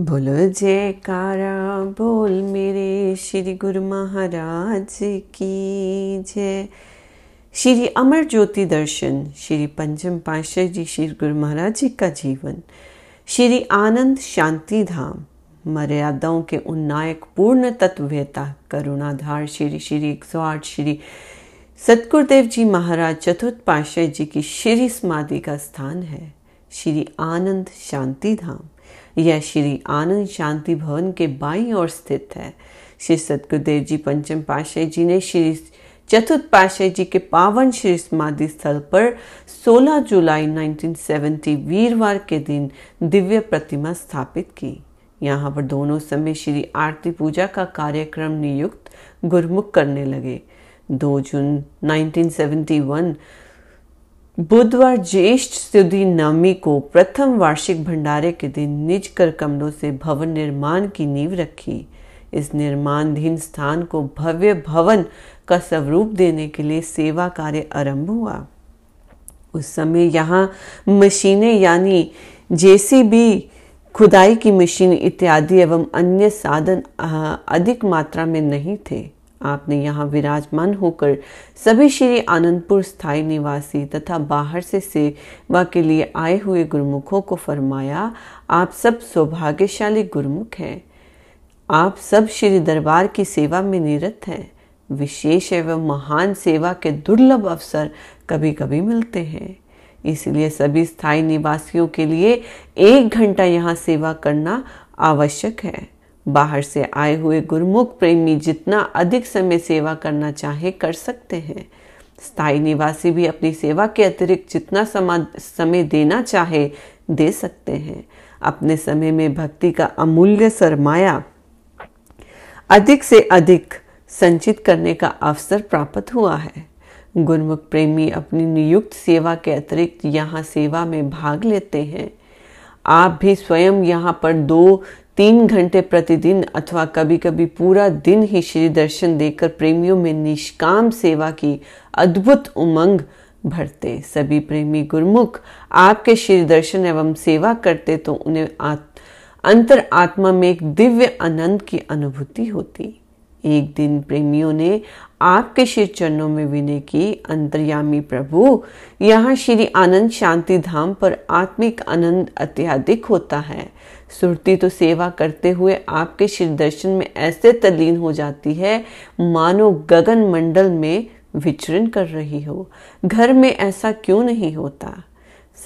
बोलो जयकारा, बोल मेरे श्री गुरु महाराज की जय। श्री अमर ज्योति दर्शन, श्री पंचम पाशाह जी श्री गुरु महाराज जी का जीवन। श्री आनंद शांति धाम, मर्यादाओं के उन्नायक पूर्ण तत्वता करुणाधार श्री श्री एक सौ आठ श्री सतगुरुदेव जी महाराज, चतुर्थ पाशाह जी की श्री समाधि का स्थान है। श्री आनंद शांति धाम। यह श्री आनंद शांति भवन के बाई ओर स्थित है। श्री सतगुरुदेव जी पंचम पाशाह जी ने श्री चतुर्थ पाशाह जी के पावन श्री समाधि स्थल पर 16 जुलाई 1970 वीरवार के दिन दिव्य प्रतिमा स्थापित की। यहाँ पर दोनों समय श्री आरती पूजा का कार्यक्रम नियुक्त गुरमुख करने लगे। 2 जून 1971 बुधवार ज्येष्ठ सुदी नवमी को प्रथम वार्षिक भंडारे के दिन निज कर कमलों से भवन निर्माण की नींव रखी। इस निर्माणधीन स्थान को भव्य भवन का स्वरूप देने के लिए सेवा कार्य आरंभ हुआ। उस समय यहाँ मशीनें यानी जेसीबी, खुदाई की मशीन इत्यादि एवं अन्य साधन अधिक मात्रा में नहीं थे। आपने यहाँ विराजमान होकर सभी श्री आनंदपुर स्थायी निवासी तथा बाहर से सेवा के लिए आए हुए गुरुमुखों को फरमाया, आप सब सौभाग्यशाली गुरुमुख हैं। आप सब श्री दरबार की सेवा में निरत हैं। विशेष एवं महान सेवा के दुर्लभ अवसर कभी कभी मिलते हैं। इसलिए सभी स्थायी निवासियों के लिए एक घंटा यहाँ सेवा करना आवश्यक है। बाहर से आए हुए गुरुमुख प्रेमी जितना अधिक समय सेवा करना चाहे कर सकते हैं। स्थायी निवासी भी अपनी सेवा के अतिरिक्त जितना समय देना चाहे, दे सकते हैं। अपने समय में भक्ति का अमूल्य सरमाया अधिक से अधिक संचित करने का अवसर प्राप्त हुआ है। गुरमुख प्रेमी अपनी नियुक्त सेवा के अतिरिक्त यहाँ सेवा में भाग लेते हैं। आप भी स्वयं यहाँ पर दो तीन घंटे प्रतिदिन अथवा कभी कभी पूरा दिन ही श्री दर्शन देकर प्रेमियों में निष्काम सेवा की अद्भुत उमंग भरते। सभी प्रेमी गुरमुख आपके श्री दर्शन एवं सेवा करते तो उन्हें अंतर आत्मा में एक दिव्य आनंद की अनुभूति होती। एक दिन प्रेमियों ने आपके श्री चरणों में विनय की अंतर्यामी प्रभु, यहाँ श्री आनंद शांति धाम पर आत्मिक आनंद अत्याधिक होता है। सुरती तो सेवा करते हुए आपके श्री दर्शन में ऐसे तल्लीन हो जाती है, मानो गगन मंडल में विचरण कर रही हो। घर में ऐसा क्यों नहीं होता?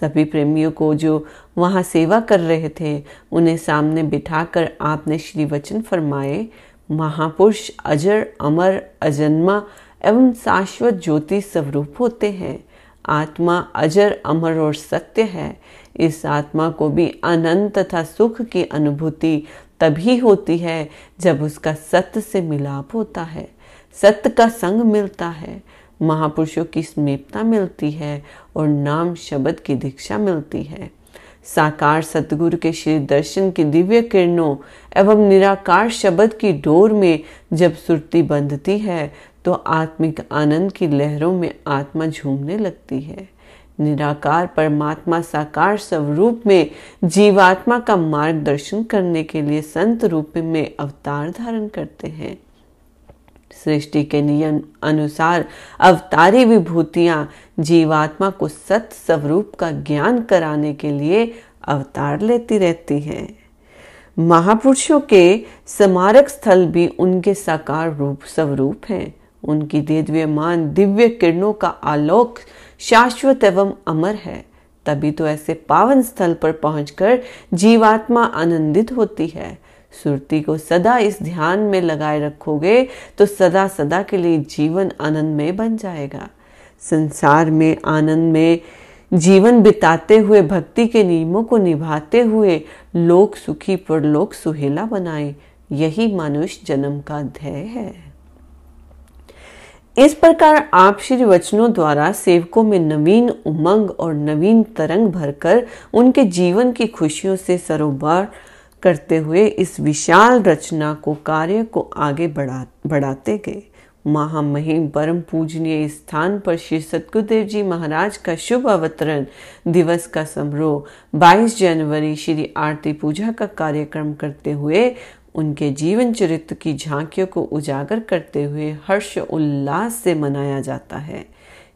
सभी प्रेमियों को जो वहाँ सेवा कर रहे थे, उन्हें सामने बिठाकर आपने श्री वचन फरमाए महापुरुष, अजर, अमर, अजन्मा एवं शाश्वत ज्योति स्वरूप होते हैं। आत्मा अजर, अमर और सत्य है। इस आत्मा को भी अनंत तथा सुख की अनुभूति तभी होती है जब उसका सत्य से मिलाप होता है। सत्य का संग मिलता है। महापुरुषों की स्मीपता मिलती है और नाम शब्द की दीक्षा मिलती है। साकार सतगुरु के श्री दर्शन की दिव्य किरणों एवं निराकार शब्द की डोर में जब सुरती बंधती है तो आत्मिक आनंद की लहरों में आत्मा झूमने लगती है। निराकार परमात्मा साकार स्वरूप में जीवात्मा का मार्गदर्शन करने के लिए संत रूप में अवतार धारण करते हैं। सृष्टि के नियम अनुसार अवतारी विभूतियाँ जीवात्मा को सत स्वरूप का ज्ञान कराने के लिए अवतार लेती रहती हैं। महापुरुषों के स्मारक स्थल भी उनके साकार रूप स्वरूप हैं। उनकी दिव्यमान दिव्य किरणों का आलोक शाश्वत एवं अमर है। तभी तो ऐसे पावन स्थल पर पहुंचकर जीवात्मा आनंदित होती है। सुरती को सदा इस ध्यान में लगाए रखोगे तो सदा सदा के लिए जीवन आनंदमय बन जाएगा। संसार में आनंद में जीवन बिताते हुए, भक्ति के नियमों को निभाते हुए, लोक सुखी पर लोक सुहेला बनाए, यही मनुष्य जन्म का ध्येय है। इस प्रकार आप श्री वचनों द्वारा सेवकों में नवीन उमंग और नवीन तरंग भरकर उनके जीवन की खुशियों से सरोबार करते हुए इस विशाल रचना को कार्य को आगे बढ़ा, बढ़ाते गए। महामहिम परम पूजनीय स्थान पर श्री सतगुरुदेव जी महाराज का शुभ अवतरण दिवस का समारोह 22 जनवरी श्री आरती पूजा का कार्यक्रम करते हुए उनके जीवन चरित्र की झांकियों को उजागर करते हुए हर्ष उल्लास से मनाया जाता है।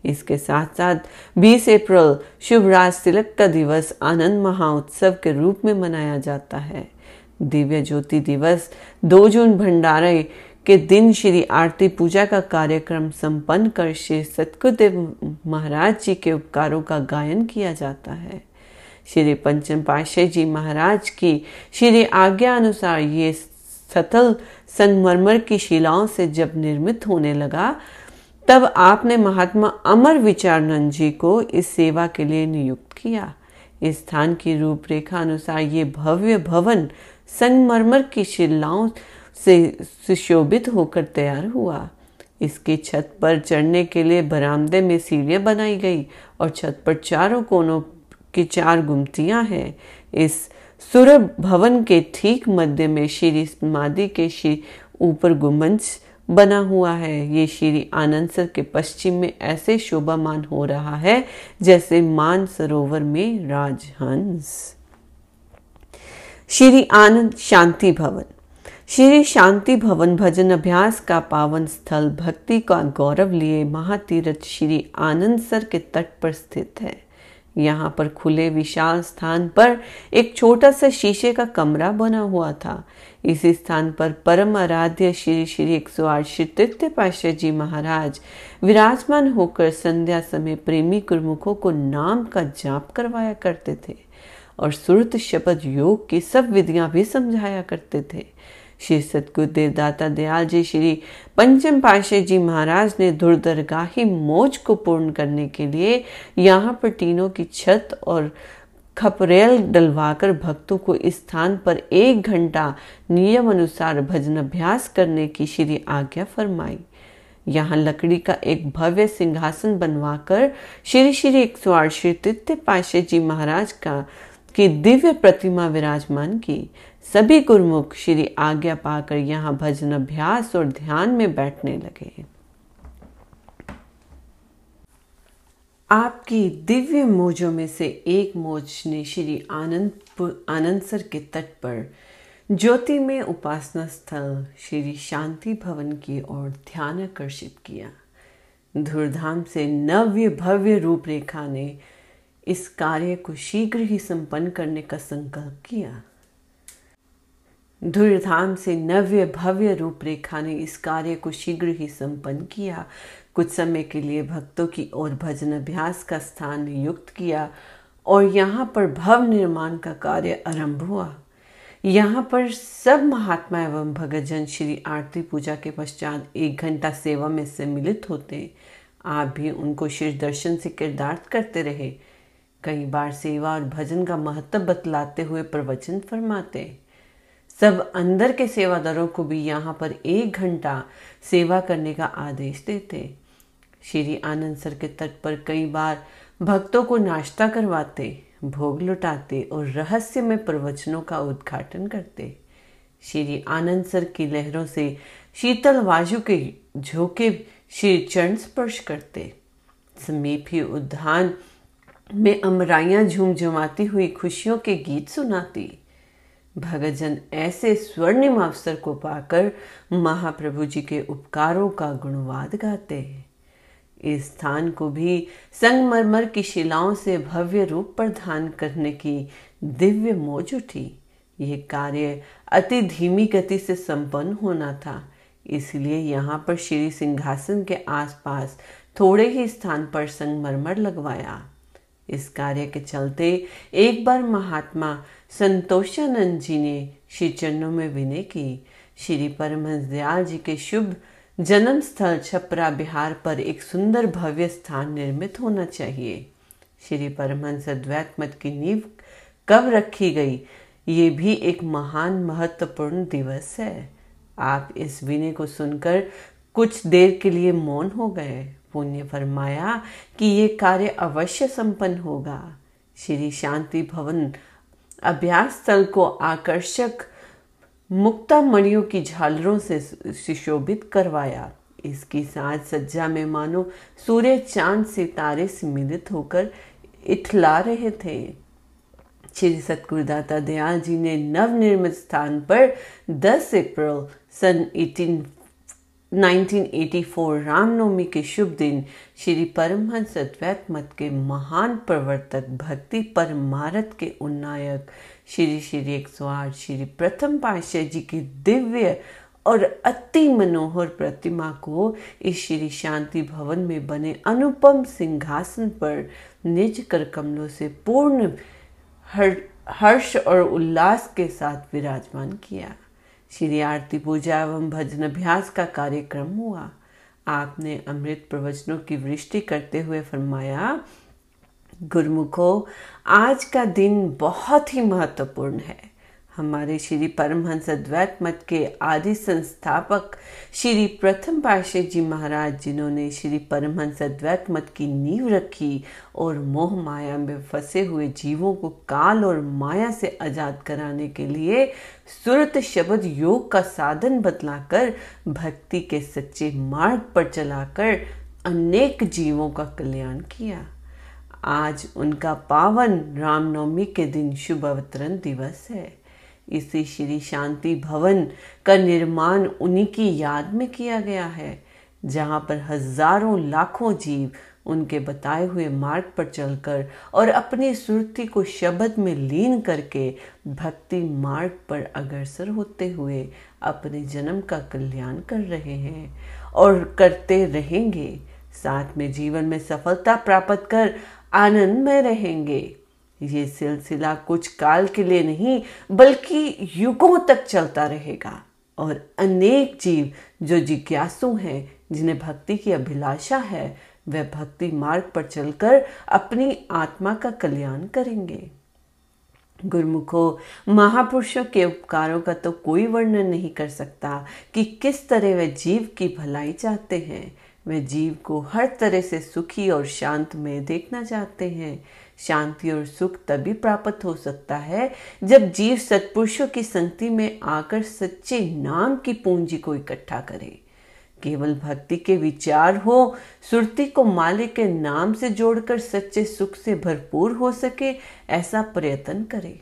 इसके साथ साथ 20 अप्रैल शुभराज तिलक का दिवस आनंद महाउत्सव के रूप में मनाया जाता है। दिव्य ज्योति दिवस 2 जून भंडारे के दिन श्री आरती पूजा का कार्यक्रम संपन्न कर श्री सतगुरुदेव महाराज जी के उपकारों का गायन किया जाता है। श्री पंचम पाशाह जी महाराज की श्री आज्ञा अनुसार ये सतल संगमरमर की शिलाओं से जब निर्मित होने लगा तब आपने महात्मा अमर विचारनंद जी को इस सेवा के लिए नियुक्त किया। इस स्थान की रूपरेखा अनुसार ये भव्य भवन संगमरमर की शिलाओं से सुशोभित होकर तैयार हुआ। इसके छत पर चढ़ने के लिए बरामदे में सीढ़ियाँ बनाई गई और छत पर चारों कोनों की चार गुमतियाँ हैं। इस सुरभ भवन के ठीक मध्य में श्री समाधि के श्री ऊपर गुमंज बना हुआ है। ये श्री आनंदसर के पश्चिम में ऐसे शोभामान हो रहा है, जैसे मान सरोवर में राजहंस। श्री आनंद शांति भवन। श्री शांति भवन भजन अभ्यास का पावन स्थल भक्ति का गौरव लिए महातीर्थ श्री आनंदसर के तट पर स्थित है। यहाँ पर खुले विशाल स्थान पर एक छोटा सा शीशे का कमरा बना हुआ था। इस स्थान पर परम आराध्य श्री श्री एक सौ आठ श्री तृतीय पाशाह जी महाराज विराजमान होकर संध्या समय प्रेमी गुरमुखों को नाम का जाप करवाया करते थे और सुरत शपथ योग की सब विधियाँ भी समझाया करते थे। श्री सतगुरुदेव दाता दयाल जी, श्री पंचम पाशाह जी महाराज ने दुर्दरगाही मोज को पूर्ण करने के लिए यहाँ पर टीनों की छत और खपरेल डलवाकर भक्तों को इस स्थान पर एक घंटा नियम अनुसार भजन अभ्यास करने की श्री आज्ञा फरमाई। यहाँ लकड़ी का एक भव्य सिंहासन बनवाकर श्री श्री एक सौ आठ श्री तृतीय पाशाह जी महाराज का, की दिव्य प्रतिमा विराजमान की। सभी गुरुमुख श्री आज्ञा पाकर यहाँ भजन अभ्यास और ध्यान में बैठने लगे। आपकी दिव्य मोजों में से एक मोज ने श्री आनंद आनंदसर के तट पर ज्योति में उपासना स्थल, श्री शांति भवन की ओर ध्यान आकर्षित किया। धुरधाम से नव्य भव्य रूपरेखा ने इस कार्य को शीघ्र ही संपन्न करने का संकल्प किया। धुरधाम से नव्य भव्य रूपरेखा ने इस कार्य को शीघ्र ही संपन्न किया। कुछ समय के लिए भक्तों की ओर भजन अभ्यास का स्थान नियुक्त किया और यहाँ पर भव निर्माण का कार्य आरंभ हुआ। यहाँ पर सब महात्मा एवं भगतजन श्री आरती पूजा के पश्चात एक घंटा सेवा में सम्मिलित होते। आप भी उनको शीर्ष दर्शन से किरदार्थ करते रहे। कई बार सेवा और भजन का महत्व बतलाते हुए प्रवचन फरमाते। सब अंदर के सेवादारों को भी यहाँ पर एक घंटा सेवा करने का आदेश देते। श्री आनंद सर के तट पर कई बार भक्तों को नाश्ता करवाते, भोग लुटाते और रहस्य में प्रवचनों का उद्घाटन करते। श्री आनंद सर की लहरों से शीतल वायु के झोंके श्री चरण स्पर्श करते। समीप ही उद्यान में अमराइयाँ झुमझुमाती हुई खुशियों के गीत सुनाती। भगतजन ऐसे स्वर्णिम अवसर को पाकर महाप्रभु जी के उपकारों का गुणवाद गाते। हैं इस स्थान को भी संगमरमर की शिलाओं से भव्य रूप प्रदान करने की दिव्य मोज उठी। यह कार्य अति धीमी गति से संपन्न होना था, इसलिए यहाँ पर श्री सिंहासन के आसपास थोड़े ही स्थान पर संगमरमर लगवाया। इस कार्य के चलते एक बार महात्मा संतोषानंद जी ने श्री चरणों में विनय की। श्री परमहंस दयाल जी के शुभ जन्म स्थल छपरा बिहार पर एक सुंदर भव्य स्थान निर्मित होना चाहिए। श्री परमहंस अद्वैत मत की नींव कब रखी गई, ये भी एक महान महत्वपूर्ण दिवस है। आप इस विनय को सुनकर कुछ देर के लिए मौन हो गए। पुण्य फरमाया कि ये कार्य अवश्य संपन्न होगा। श्री शांति भवन अभ्यास स्थल को आकर्षक मुक्ता मणियों की झालरों से सुशोभित करवाया। इसकी साज सज्जा में मानो सूर्य चाँद सितारे सम्मिलित होकर इथला रहे थे। श्री सतगुरुदाता दयाल जी ने नवनिर्मित स्थान पर 10 अप्रैल सन 18 1984 रामनवमी के शुभ दिन श्री परमहंस अद्वैत मत के महान प्रवर्तक भक्ति परमारत के उन्नायक श्री श्री एक सौ आठ श्री प्रथम पाशाह जी की दिव्य और अति मनोहर प्रतिमा को इस श्री शांति भवन में बने अनुपम सिंहासन पर निज कर कमलों से पूर्ण हर, हर्ष और उल्लास के साथ विराजमान किया। श्री आरती पूजा एवं भजन अभ्यास का कार्यक्रम हुआ। आपने अमृत प्रवचनों की वृष्टि करते हुए फरमाया, गुरुमुखो, आज का दिन बहुत ही महत्वपूर्ण है। हमारे श्री परमहंस अद्वैत मत के आदि संस्थापक श्री प्रथम पाशे जी महाराज, जिन्होंने श्री परमहंस अद्वैत मत की नींव रखी और मोह माया में फंसे हुए जीवों को काल और माया से आज़ाद कराने के लिए सुरत शब्द योग का साधन बतलाकर, भक्ति के सच्चे मार्ग पर चलाकर अनेक जीवों का कल्याण किया। आज उनका पावन रामनवमी के दिन शुभ अवतरण दिवस है। इसी श्री शांति भवन का निर्माण उन्हीं की याद में किया गया है, जहाँ पर हज़ारों लाखों जीव उनके बताए हुए मार्ग पर चलकर और अपनी सुरती को शब्द में लीन करके भक्ति मार्ग पर अग्रसर होते हुए अपने जन्म का कल्याण कर रहे हैं और करते रहेंगे। साथ में जीवन में सफलता प्राप्त कर आनंद में रहेंगे। ये सिलसिला कुछ काल के लिए नहीं, बल्कि युगों तक चलता रहेगा। और अनेक जीव जो जिज्ञासु हैं, जिन्हें भक्ति की अभिलाषा है, वह भक्ति मार्ग पर चलकर अपनी आत्मा का कल्याण करेंगे। गुरुमुखो, महापुरुषों के उपकारों का तो कोई वर्णन नहीं कर सकता कि किस तरह वे जीव की भलाई चाहते हैं। वे जीव को हर तरह से सुखी और शांत में देखना चाहते हैं। शांति और सुख तभी प्राप्त हो सकता है जब जीव सत्पुरुषों की संगति में आकर सच्चे नाम की पूंजी को इकट्ठा करे। केवल भक्ति के विचार हो, सुरती को मालिक के नाम से जोड़कर सच्चे सुख से भरपूर हो सके, ऐसा प्रयत्न करे।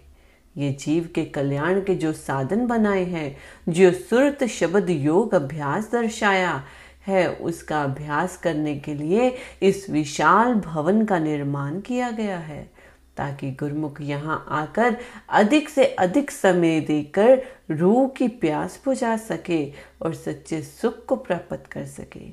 ये जीव के कल्याण के जो साधन बनाए हैं, जो सुरत शब्द योग अभ्यास दर्शाया है, उसका अभ्यास करने के लिए इस विशाल भवन का निर्माण किया गया है, ताकि गुरमुख यहाँ आकर अधिक से अधिक समय देकर रूह की प्यास बुझा सके और सच्चे सुख को प्राप्त कर सके।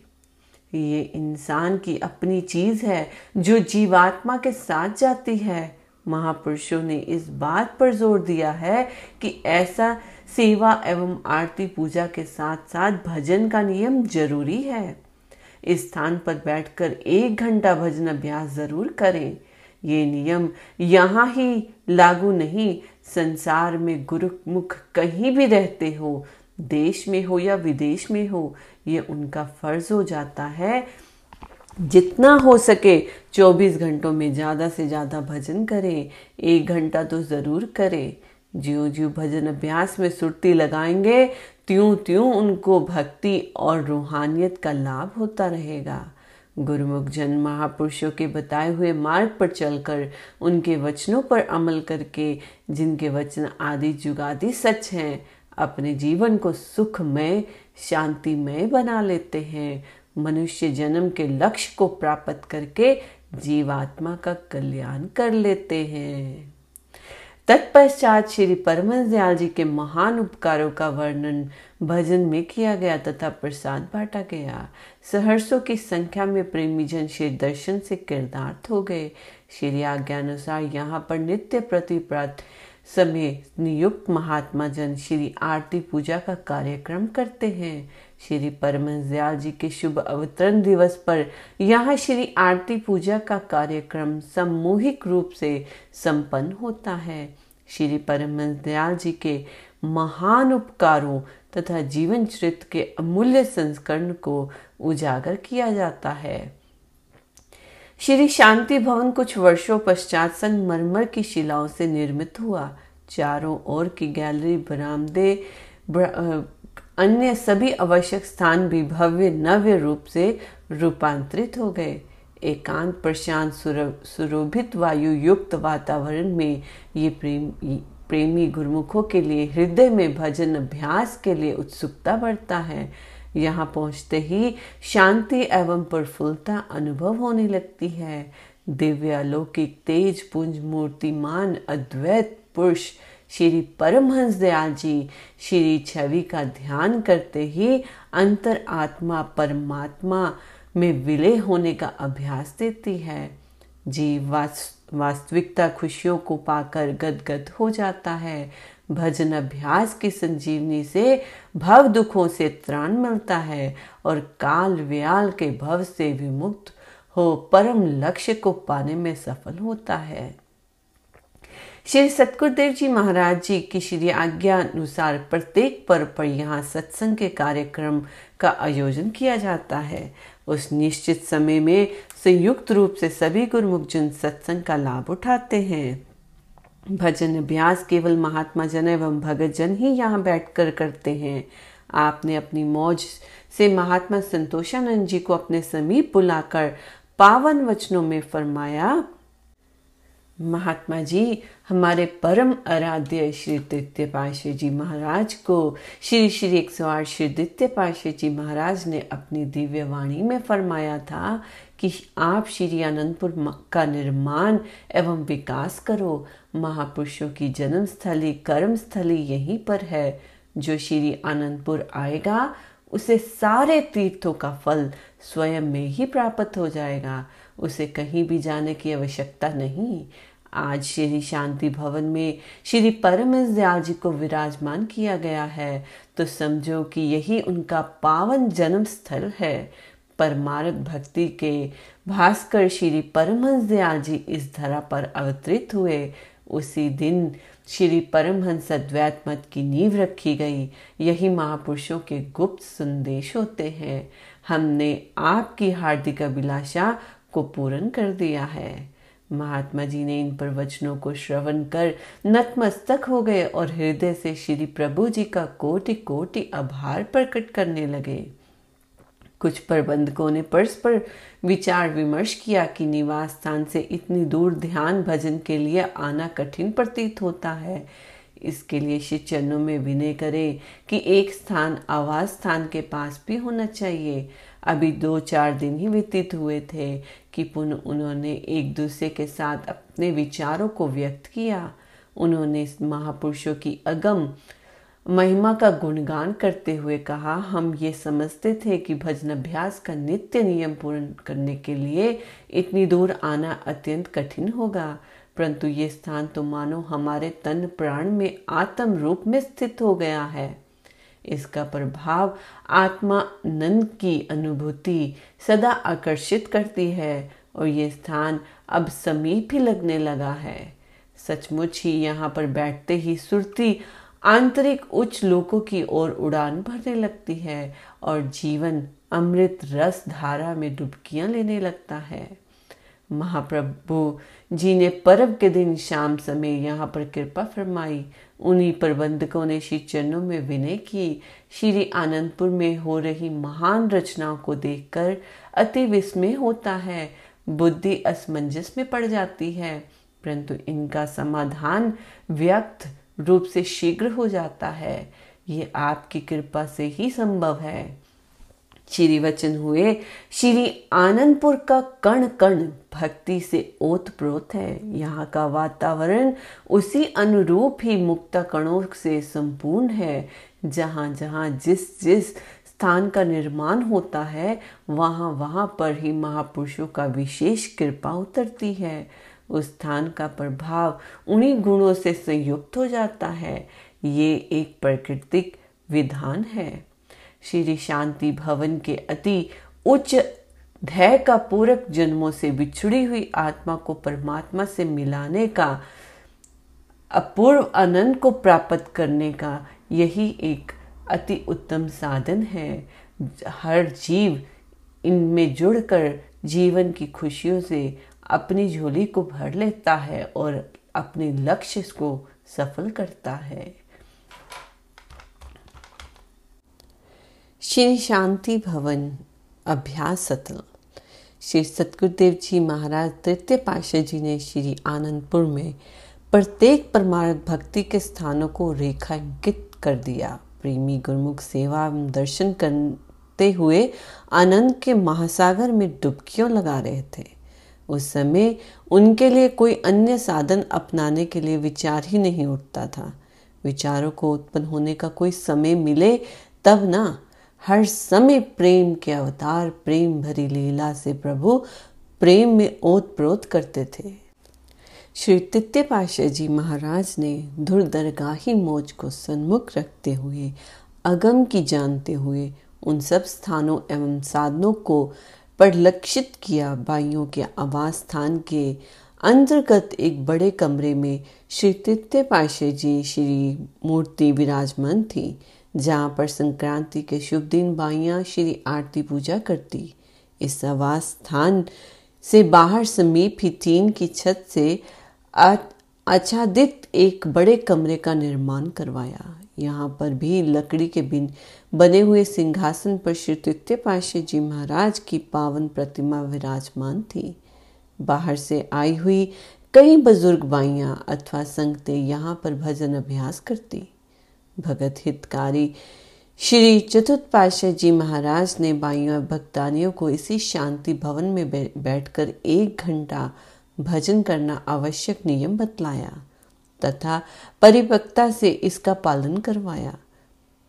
ये इंसान की अपनी चीज़ है जो जीवात्मा के साथ जाती है। महापुरुषों ने इस बात पर ज़ोर दिया है कि ऐसा सेवा एवं आरती पूजा के साथ साथ भजन का नियम ज़रूरी है। इस स्थान पर बैठकर एक घंटा भजन अभ्यास ज़रूर करें। ये नियम यहाँ ही लागू नहीं, संसार में गुरुमुख कहीं भी रहते हो, देश में हो या विदेश में हो, ये उनका फ़र्ज़ हो जाता है। जितना हो सके 24 घंटों में ज़्यादा से ज़्यादा भजन करें। एक घंटा तो ज़रूर करें। ज्यो ज्यो भजन अभ्यास में सुरती लगाएँगे त्यों त्यों उनको भक्ति और रूहानियत का लाभ होता रहेगा। गुरुमुख जन महापुरुषों के बताए हुए मार्ग पर चलकर उनके वचनों पर अमल करके, जिनके वचन आदि जुगादि सच हैं, अपने जीवन को सुखमय, शांतिमय बना लेते हैं। मनुष्य जन्म के लक्ष्य को प्राप्त करके जीवात्मा का कल्याण कर लेते हैं। तत्पश्चात श्री परमहंस दयाल जी के महान उपकारों का वर्णन भजन में किया गया तथा प्रसाद बांटा गया। सहर्षों की संख्या में प्रेमी जन श्री दर्शन से किरदार्थ हो गए। श्री आज्ञानुसार यहाँ पर नित्य प्रतिप्रात समय नियुक्त महात्मा जन श्री आरती पूजा का कार्यक्रम करते हैं। श्री परमहंस दयाल जी के शुभ अवतरण दिवस पर यहाँ श्री आरती पूजा का कार्यक्रम सामूहिक रूप से संपन्न होता है। श्री परमहंस दयाल जी के महान उपकारों तथा जीवन चरित्र के अमूल्य संस्करण को उजागर किया जाता है। श्री शांति भवन कुछ वर्षों पश्चात संगमरमर की शिलाओं से निर्मित हुआ। चारों ओर की गैलरी बरामदे अन्य सभी आवश्यक स्थान भी भव्य नव्य रूप से रूपांतरित हो गए। एकांत, प्रशांत सुरोभित वायु युक्त वातावरण में ये प्रेम, प्रेमी गुरुमुखों के लिए हृदय में भजन अभ्यास के लिए उत्सुकता बढ़ता है। यहाँ पहुँचते ही शांति एवं प्रफुल्लता अनुभव होने लगती है। दिव्य अलौकिक तेज पुंज मूर्तिमान अद्वैत पुरुष श्री परमहंस दयाल जी, श्री छवि का ध्यान करते ही अंतर आत्मा परमात्मा में विलय होने का अभ्यास देती है। जीव वास्तविकता खुशियों को पाकर गदगद हो जाता है। भजन अभ्यास की संजीवनी से भव दुखों से त्राण मिलता है और काल व्याल के भव से विमुक्त हो परम लक्ष्य को पाने में सफल होता है। श्री सतगुरुदेव जी महाराज जी की श्री आज्ञा अनुसार प्रत्येक पर्व पर यहाँ सत्संग के कार्यक्रम का आयोजन किया जाता है। उस निश्चित समय में संयुक्त रूप से सभी गुरुमुख जन सत्संग का लाभ उठाते हैं। भजन अभ्यास केवल महात्मा जन एवं भगत जन ही यहाँ बैठकर करते हैं। आपने अपनी मौज से महात्मा संतोषानंद जी को अपने समीप बुलाकर पावन वचनों में फरमाया महात्मा जी, हमारे परम आराध्य श्री तृतीय पाशे जी महाराज को, श्री श्री एक सौ आठ श्री द्वितीय पाशे जी महाराज ने अपनी दिव्य वाणी में फरमाया था कि आप श्री आनंदपुर का निर्माण एवं विकास करो। महापुरुषों की जन्म स्थली कर्म स्थली यहीं पर है। जो श्री आनंदपुर आएगा, उसे सारे तीर्थों का फल स्वयं में ही प्राप्त हो जाएगा। उसे कहीं भी जाने की आवश्यकता नहीं। आज श्री शांति भवन में श्री परम दयाल जी को विराजमान किया गया है। तो समझो कि यही उनका पावन जन्म स्थल है। परमारक भक्ति के भास्कर श्री परमहंस दयाल जी इस धरा पर अवतरित हुए। उसी दिन श्री परमहंस अद्वैत मत की नींव रखी गई। यही महापुरुषों के गुप्त संदेश होते हैं। हमने आपकी हार्दिक अभिलाषा को पूर्ण कर दिया है। महात्मा जी ने इन प्रवचनों को श्रवण कर नतमस्तक हो गए और हृदय से श्री प्रभु जी का कोटि कोटि आभार प्रकट करने लगे। कुछ प्रबंधकों ने परस्पर विचार विमर्श किया कि निवास स्थान से इतनी दूर ध्यान भजन के लिए आना कठिन प्रतीत होता है। इसके लिए श्री चरणों में विनय करें कि एक स्थान आवास स्थान के पास भी होना चाहिए। अभी दो चार दिन ही व्यतीत हुए थे कि पुनः उन्होंने एक दूसरे के साथ अपने विचारों को व्यक्त किया। उन्होंने महापुरुषों की अगम महिमा का गुणगान करते हुए कहा, हम ये समझते थे कि भजन अभ्यास का नित्य नियम पूर्ण करने के लिए इतनी दूर आना अत्यंत कठिन होगा। परंतु ये स्थान तो मानो हमारे तन प्राण में आत्म रूप में स्थित हो गया है। इसका प्रभाव आत्मा नंद की अनुभूति सदा आकर्षित करती है और ये स्थान अब समीप ही लगने लगा है। सचमुच ही यहाँ पर बैठते ही सुरती आंतरिक उच्च लोकों की ओर उड़ान भरने लगती है और जीवन अमृत रस धारा में डुबकियाँ लेने लगता है। महाप्रभु जी ने पर्व के दिन शाम समय यहाँ पर कृपा फरमाई। उन्हीं प्रबंधकों ने श्री चरणों में विनय की। श्री आनंदपुर में हो रही महान रचनाओं को देखकर अति विस्मय होता है। बुद्धि असमंजस में पड़ जाती है, परंतु इनका समाधान व्यक्त रूप से शीघ्र हो जाता है। ये आपकी कृपा से ही संभव है। श्री वचन हुए, श्री आनंदपुर का कण कण भक्ति से ओत प्रोत है। यहाँ का वातावरण उसी अनुरूप ही मुक्ता कणों से संपूर्ण है। जहाँ जहाँ जिस जिस स्थान का निर्माण होता है, वहाँ वहाँ पर ही महापुरुषों का विशेष कृपा उतरती है। उस स्थान का प्रभाव उन्हीं गुणों से संयुक्त हो जाता है। ये एक प्राकृतिक विधान है। श्री शांति भवन के अति उच्च धैर्य का पूरक जन्मों से बिछड़ी हुई आत्मा को परमात्मा से मिलाने का, अपूर्व आनंद को प्राप्त करने का यही एक अति उत्तम साधन है। हर जीव इनमें जुड़कर जीवन की खुशियों से अपनी झोली को भर लेता है और अपने लक्ष्य को सफल करता है। श्री शांति भवन अभ्यास सत्र श्री सतगुरुदेव जी महाराज तृतीय पाशा जी ने श्री आनंदपुर में प्रत्येक परमार्थ भक्ति के स्थानों को रेखांकित कर दिया। प्रेमी गुरुमुख सेवा एवं दर्शन करते हुए आनंद के महासागर में डुबकियों लगा रहे थे। उस समय उनके लिए कोई अन्य साधन अपनाने के लिए विचार ही नहीं उठता था। विचारों को उत्पन्न होने का कोई समय मिले तब ना हर समय प्रेम के अवतार, प्रेम भरी लीला से प्रभु प्रेम में ओत प्रोत करते थे। श्री तित्य पाशा जी महाराज ने धुर दरगाही मोज को सन्मुख रखते हुए, अगम की जानते हुए उन सब स्थानों एवं साधनों को परिलक्षित किया। बाइयों के आवास स्थान के अंतर्गत एक बड़े कमरे में श्री तित्य पाशे जी, श्री मूर्ति विराजमान थी। जहाँ पर संक्रांति के शुभ दिन बाइयाँ श्री आरती पूजा करती। इस आवास स्थान से बाहर समीप ही टीन की छत से आच्छादित एक बड़े कमरे का निर्माण करवाया। यहाँ पर भी लकड़ी के बिन बने हुए सिंहासन पर श्री तृतीय पाशे जी महाराज की पावन प्रतिमा विराजमान थी। बाहर से आई हुई कई बुज़ुर्ग बाइयाँ अथवा संगते यहाँ पर भजन अभ्यास करती। भगत हितकारी श्री चतुर्थ जी महाराज ने बाइयों और भक्तानियों को इसी शांति भवन में बैठकर एक घंटा भजन करना आवश्यक नियम बतलाया तथा परिपक्वता से इसका पालन करवाया।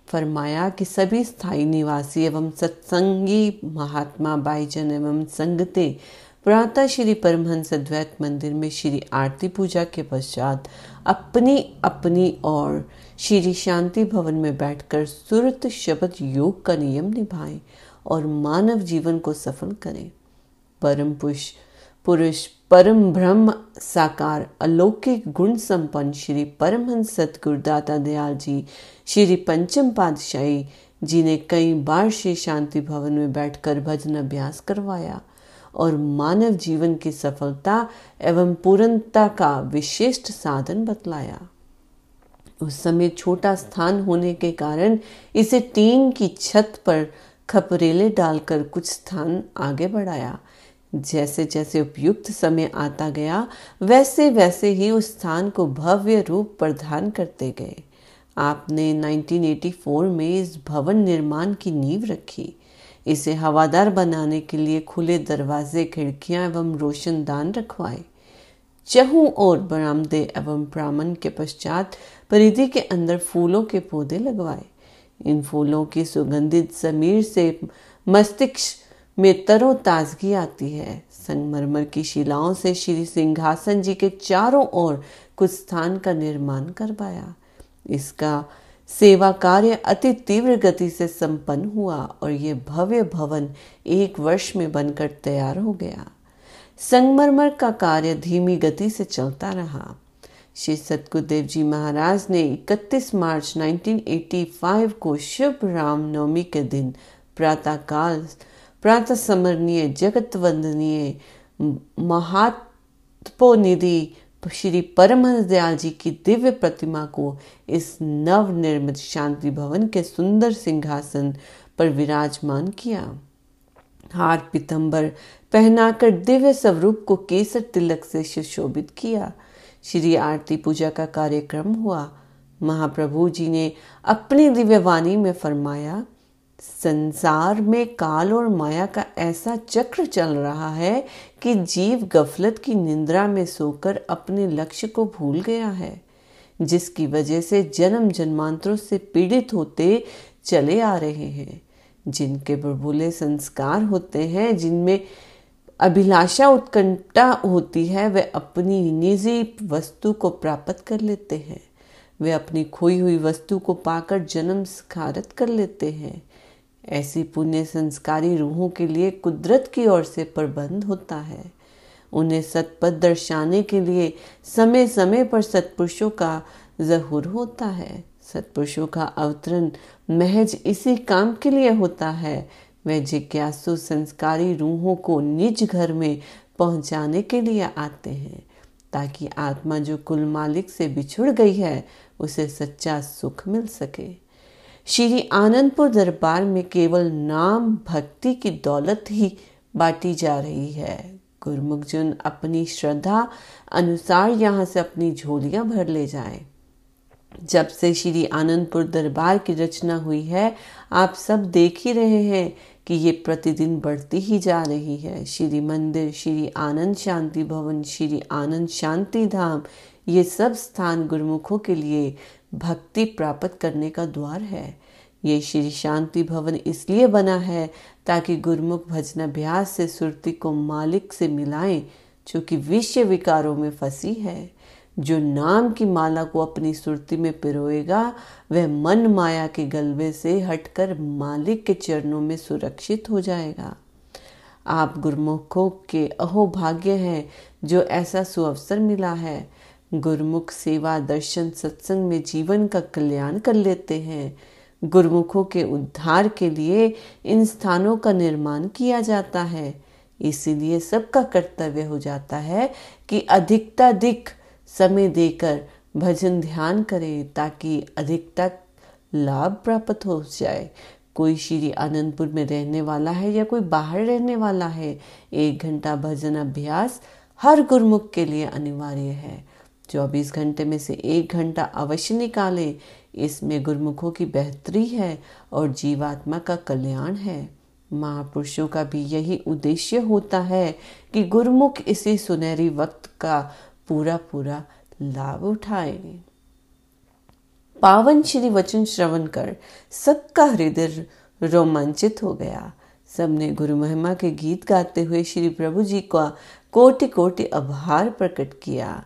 फरमाया कि सभी स्थायी निवासी एवं सत्संगी, महात्मा बाईजन एवं संगते, प्रातः श्री परमहंस अद्वैत मंदिर में श्री आरती पूजा के पश्चात अपनी अपनी और श्री शांति भवन में बैठकर सुरत शब्द योग का नियम निभाएँ और मानव जीवन को सफल करें। परम पुरुष पुरुष, परम ब्रह्म साकार, अलौकिक गुण संपन्न श्री परमहंस सतगुरुदाता दयाल जी, श्री पंचम पातशाही जी ने कई बार श्री शांति भवन में बैठकर भजन अभ्यास करवाया और मानव जीवन की सफलता एवं पूर्णता का विशिष्ट साधन बतलाया। उस समय छोटा स्थान होने के कारण इसे टीन की छत पर खपरेले डालकर कुछ स्थान आगे बढ़ाया। जैसे जैसे उपयुक्त समय आता गया, वैसे वैसे ही उस स्थान को भव्य रूप प्रदान करते गए। आपने 1984 में इस भवन निर्माण की नींव रखी। इसे हवादार बनाने के लिए खुले दरवाजे, खिड़कियाँ एवं रोशनदान रखवाए। चहु और बरामदे एवं ब्राह्मण के पश्चात परिधि के अंदर फूलों के पौधे लगवाए। इन फूलों की सुगंधित समीर से मस्तिष्क में तरो ताजगी आती है। संगमरमर की शिलाओं से श्री सिंहासन जी के चारों ओर कुछ स्थान का निर्माण करवाया। इसका सेवा कार्य अति तीव्र गति से संपन्न हुआ और ये भव्य भवन एक वर्ष में बनकर तैयार हो गया। संगमरमर का कार्य धीमी गति से चलता रहा। श्री सतगुरुदेव जी महाराज ने 31 मार्च 1985 को शुभ राम नवमी के दिन प्रातः काल प्रातः समरणीय जगत वंदनीय महात्पोनिधि श्री परमहंस दयाल जी की दिव्य प्रतिमा को इस नव निर्मित शांति भवन के सुंदर सिंहासन पर विराजमान किया। हार पितंबर पहनाकर दिव्य स्वरूप को केसर तिलक से सुशोभित किया। श्री आरती पूजा का कार्यक्रम हुआ। महाप्रभु जी ने अपनी दिव्य वाणी में फरमाया, संसार में काल और माया का ऐसा चक्र चल रहा है कि जीव गफलत की निंद्रा में सोकर अपने लक्ष्य को भूल गया है, जिसकी वजह से जन्म जन्मांतरों से पीड़ित होते चले आ रहे हैं। जिनके बुलबुले संस्कार होते हैं, जिनमें अभिलाषा उत्कंठा होती है, वे अपनी निजी वस्तु को प्राप्त कर लेते हैं। वे अपनी खोई हुई वस्तु को पाकर जन्म स्खारत कर लेते हैं। ऐसी पुण्य संस्कारी रूहों के लिए कुदरत की ओर से प्रबंध होता है। उन्हें सतपथ दर्शाने के लिए समय समय पर सत्पुरुषों का जहूर होता है। सत्पुरुषों का अवतरण महज इसी काम के लिए होता है वे जिज्ञासु संस्कारी रूहों को निज घर में पहुँचाने के लिए आते हैं, ताकि आत्मा जो कुल मालिक से बिछुड़ गई है, उसे सच्चा सुख मिल सके। श्री आनंदपुर दरबार में केवल नाम भक्ति की दौलत ही बांटी जा रही है। गुरमुख जन अपनी श्रद्धा अनुसार यहाँ से अपनी झोलियाँ भर ले जाए। जब से श्री आनंदपुर दरबार की रचना हुई है, आप सब देख ही रहे हैं कि ये प्रतिदिन बढ़ती ही जा रही है। श्री मंदिर, श्री आनंद शांति भवन, श्री आनंद शांति धाम, ये सब स्थान गुरुमुखों के लिए भक्ति प्राप्त करने का द्वार है। ये श्री शांति भवन इसलिए बना है ताकि गुरुमुख भजन अभ्यास से सुरती को मालिक से मिलाएँ, जो कि विषय विकारों में फंसी है। जो नाम की माला को अपनी सुरती में पिरोएगा, वह मन माया के गलबे से हटकर मालिक के चरणों में सुरक्षित हो जाएगा। आप गुरमुखों के अहो भाग्य हैं, जो ऐसा सुअवसर मिला है। गुरमुख सेवा दर्शन सत्संग में जीवन का कल्याण कर लेते हैं। गुरमुखों के उद्धार के लिए इन स्थानों का निर्माण किया जाता है। इसीलिए सबका कर्तव्य हो जाता है कि अधिकता अधिकताधिक समय देकर भजन ध्यान करें ताकि अधिकता लाभ प्राप्त हो जाए। कोई श्री आनंदपुर में रहने वाला है या कोई बाहर रहने वाला है, एक घंटा भजन अभ्यास हर गुरमुख के लिए अनिवार्य है। चौबीस घंटे में से एक घंटा अवश्य निकालें। इसमें गुरमुखों की बेहतरी है और जीवात्मा का कल्याण है। महापुरुषों का भी यही उद्देश्य होता है कि गुरमुख इसी सुनहरी वक्त का पूरा पूरा लाभ उठाए पावन श्री वचन श्रवण कर सबका हृदय रोमांचित हो गया। सबने गुरु महिमा के गीत गाते हुए श्री प्रभु जी का कोटि कोटि आभार प्रकट किया।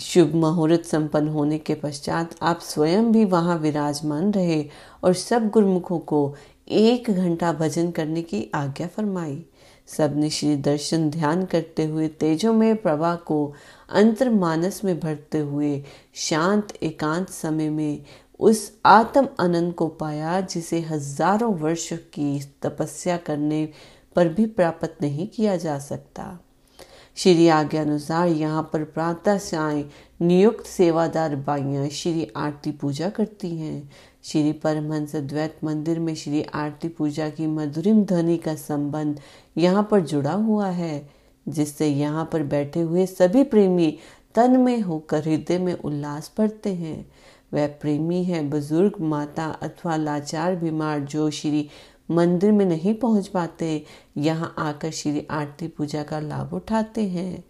शुभ मुहूर्त संपन्न होने के पश्चात आप स्वयं भी वहाँ विराजमान रहे और सब गुरुमुखों को एक घंटा भजन करने की आज्ञा फरमाई। सबने श्री दर्शन ध्यान करते हुए तेजों में प्रभा को अंतर मानस में भरते हुए शांत, एकांत समय में उस आत्म आनंद को पाया जिसे हज़ारों वर्ष की तपस्या करने पर भी प्राप्त नहीं किया जा सकता। श्री आज्ञा अनुसार यहाँ पर प्रातः साय नियुक्त सेवादार बाइयाँ श्री आरती पूजा करती हैं। श्री परमहंस द्वैत मंदिर में श्री आरती पूजा की मधुरिम ध्वनि का संबंध यहाँ पर जुड़ा हुआ है। जिससे यहाँ पर बैठे हुए सभी प्रेमी तन में होकर हृदय में उल्लास भरते हैं। वह प्रेमी है, बुज़ुर्ग, माता अथवा लाचार, बीमार जो श्री मंदिर में नहीं पहुँच पाते, यहाँ आकर श्री आरती पूजा का लाभ उठाते हैं।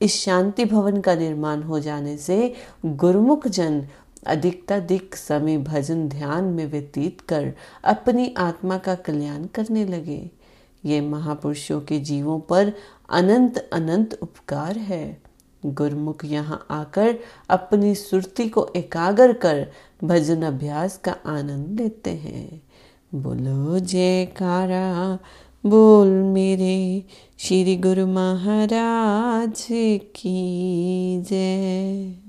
इस शांति भवन का निर्माण हो जाने से गुरुमुख जन अधिकताधिक समय भजन ध्यान में व्यतीत कर अपनी आत्मा का कल्याण करने लगे। ये महापुरुषों के जीवों पर अनंत अनंत उपकार है। गुरमुख यहाँ आकर अपनी सुरती को एकाग्र कर भजन अभ्यास का आनंद लेते हैं। बोलो जयकारा, बोल मेरे श्री गुरु महाराज की जय।